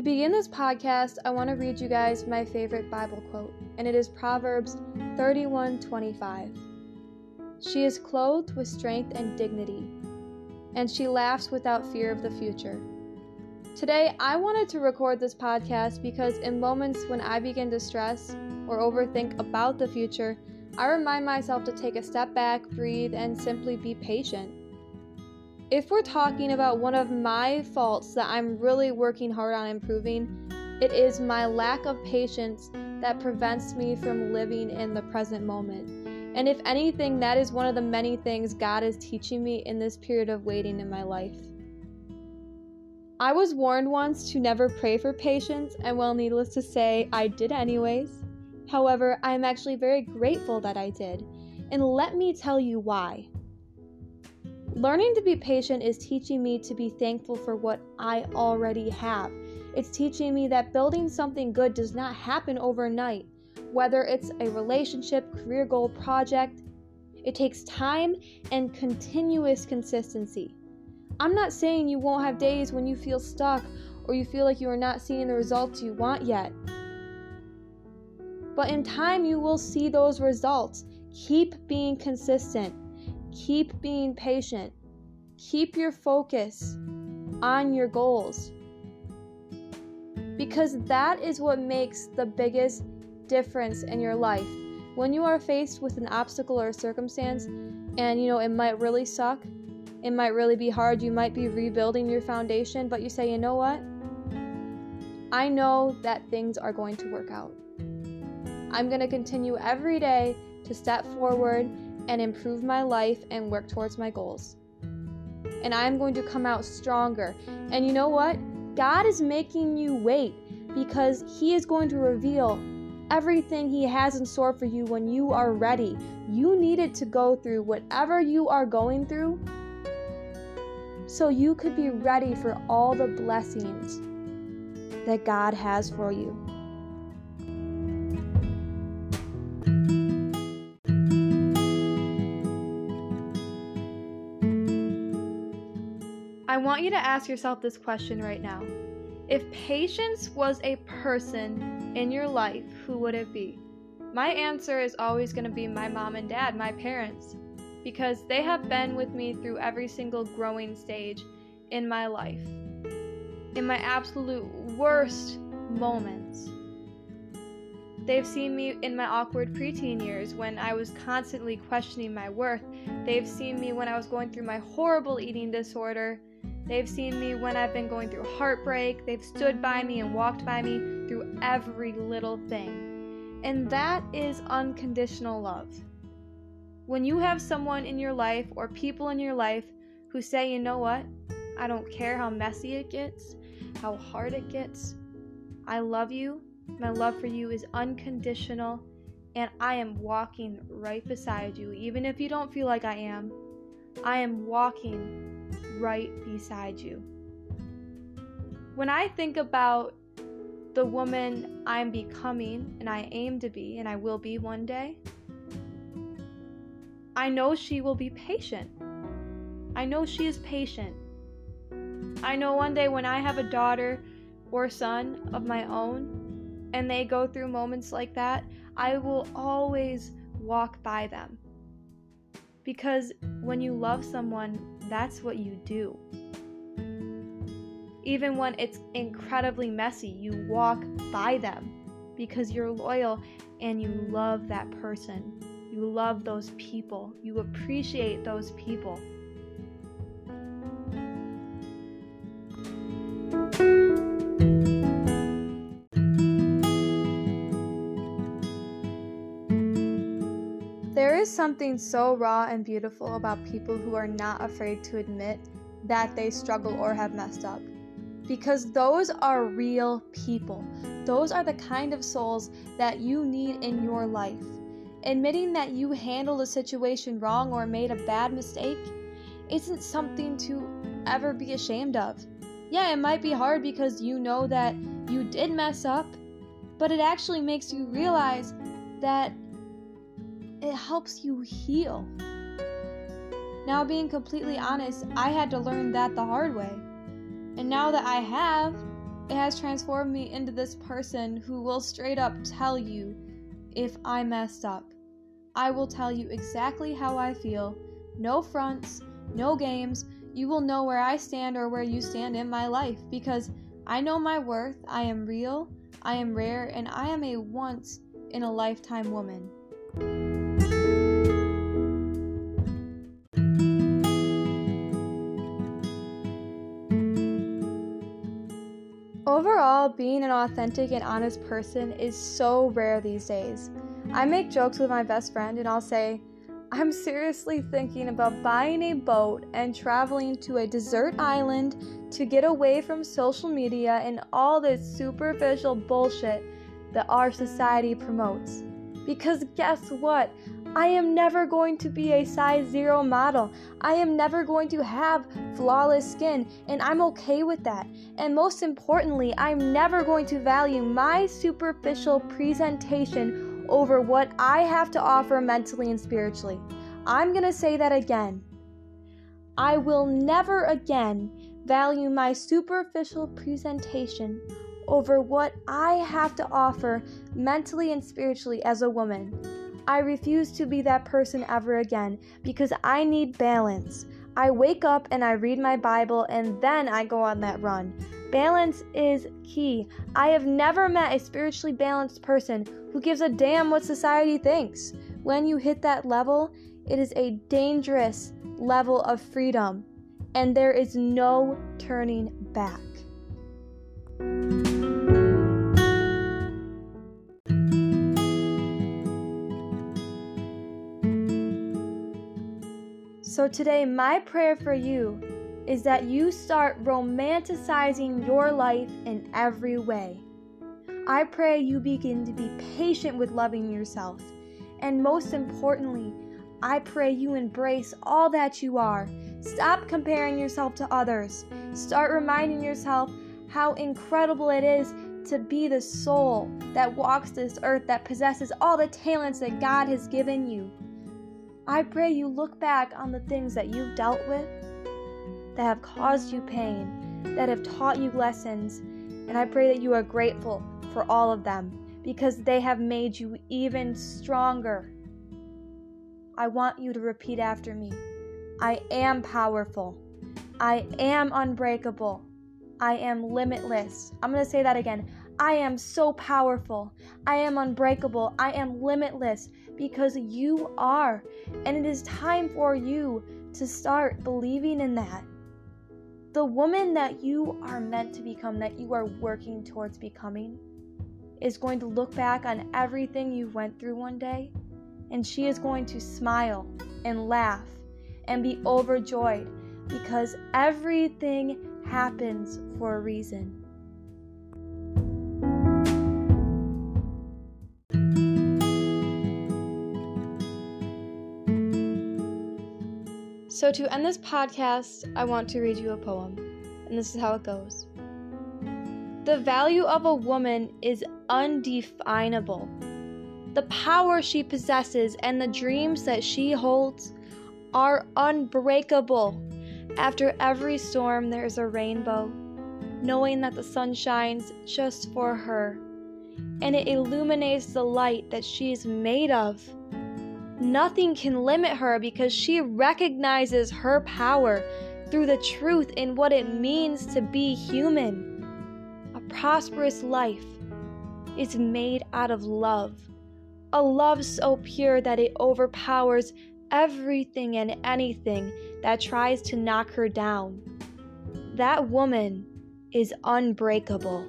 To begin this podcast, I want to read you guys my favorite Bible quote, and it is Proverbs 31:25. She is clothed with strength and dignity, and she laughs without fear of the future. Today, I wanted to record this podcast because in moments when I begin to stress or overthink about the future, I remind myself to take a step back, breathe, and simply be patient. If we're talking about one of my faults that I'm really working hard on improving, it is my lack of patience that prevents me from living in the present moment. And if anything, that is one of the many things God is teaching me in this period of waiting in my life. I was warned once to never pray for patience, and well, needless to say, I did anyways. However, I am actually very grateful that I did, and let me tell you why. Learning to be patient is teaching me to be thankful for what I already have. It's teaching me that building something good does not happen overnight whether it's a relationship, career goal, project. It takes time and continuous consistency. I'm not saying you won't have days when you feel stuck or you feel like you are not seeing the results you want yet. But in time, you will see those results. Keep being consistent, keep being patient, keep your focus on your goals. Because that is what makes the biggest difference in your life. When you are faced with an obstacle or a circumstance, and you know, it might really suck, it might really be hard, you might be rebuilding your foundation, but you say, you know what? I know that things are going to work out. I'm going to continue every day to step forward and improve my life and work towards my goals. And I'm going to come out stronger. And you know what? God is making you wait because He is going to reveal everything He has in store for you when you are ready. You needed to go through whatever you are going through so you could be ready for all the blessings that God has for you. Want you to ask yourself this question right now. If patience was a person in your life, who would it be? My answer is always going to be my mom and dad, my parents, because they have been with me through every single growing stage in my life. In my absolute worst moments. They've seen me in my awkward preteen years when I was constantly questioning my worth. They've seen me when I was going through my horrible eating disorder They've seen me when I've been going through heartbreak. They've stood by me and walked by me through every little thing. And that is unconditional love. When you have someone in your life or people in your life who say, you know what, I don't care how messy it gets, how hard it gets, I love you, my love for you is unconditional, and I am walking right beside you, even if you don't feel like I am. I am walking right beside you. When I think about the woman I'm becoming and I aim to be and I will be one day, I know she will be patient. I know she is patient. I know one day when I have a daughter or son of my own and they go through moments like that, I will always walk by them. Because when you love someone, that's what you do. Even when it's incredibly messy, you walk by them because you're loyal and you love that person. You love those people. You appreciate those people. There is something so raw and beautiful about people who are not afraid to admit that they struggle or have messed up. Because those are real people. Those are the kind of souls that you need in your life. Admitting that you handled a situation wrong or made a bad mistake isn't something to ever be ashamed of. Yeah, it might be hard because you know that you did mess up, but it actually makes you realize that it helps you heal. Now, being completely honest, I had to learn that the hard way. And now that I have, it has transformed me into this person who will straight up tell you if I messed up. I will tell you exactly how I feel. No fronts, no games. You will know where I stand or where you stand in my life because I know my worth. I am real, I am rare, and I am a once in a lifetime woman. Overall, being an authentic and honest person is so rare these days. I make jokes with my best friend and I'll say, I'm seriously thinking about buying a boat and traveling to a desert island to get away from social media and all this superficial bullshit that our society promotes. Because guess what? I am never going to be a size zero model. I am never going to have flawless skin, and I'm okay with that. And most importantly, I'm never going to value my superficial presentation over what I have to offer mentally and spiritually. I'm going to say that again. I will never again value my superficial presentation over what I have to offer mentally and spiritually as a woman. I refuse to be that person ever again because I need balance. I wake up and I read my Bible and then I go on that run. Balance is key. I have never met a spiritually balanced person who gives a damn what society thinks. When you hit that level, it is a dangerous level of freedom, and there is no turning back. So, today, my prayer for you is that you start romanticizing your life in every way. I pray you begin to be patient with loving yourself. And most importantly, I pray you embrace all that you are. Stop comparing yourself to others. Start reminding yourself how incredible it is to be the soul that walks this earth, that possesses all the talents that God has given you. I pray you look back on the things that you've dealt with, that have caused you pain, that have taught you lessons, and I pray that you are grateful for all of them because they have made you even stronger. I want you to repeat after me I am powerful. I am unbreakable. I am limitless. I'm going to say that again. I am so powerful. I am unbreakable. I am limitless because you are. And it is time for you to start believing in that. The woman that you are meant to become, that you are working towards becoming, is going to look back on everything you went through one day and she is going to smile and laugh and be overjoyed because everything happens for a reason. So, to end this podcast, I want to read you a poem, and this is how it goes The value of a woman is undefinable. The power she possesses and the dreams that she holds are unbreakable. After every storm, there is a rainbow, knowing that the sun shines just for her, and it illuminates the light that she is made of. Nothing can limit her because she recognizes her power through the truth in what it means to be human. A prosperous life is made out of love, a love so pure that it overpowers everything and anything that tries to knock her down. That woman is unbreakable.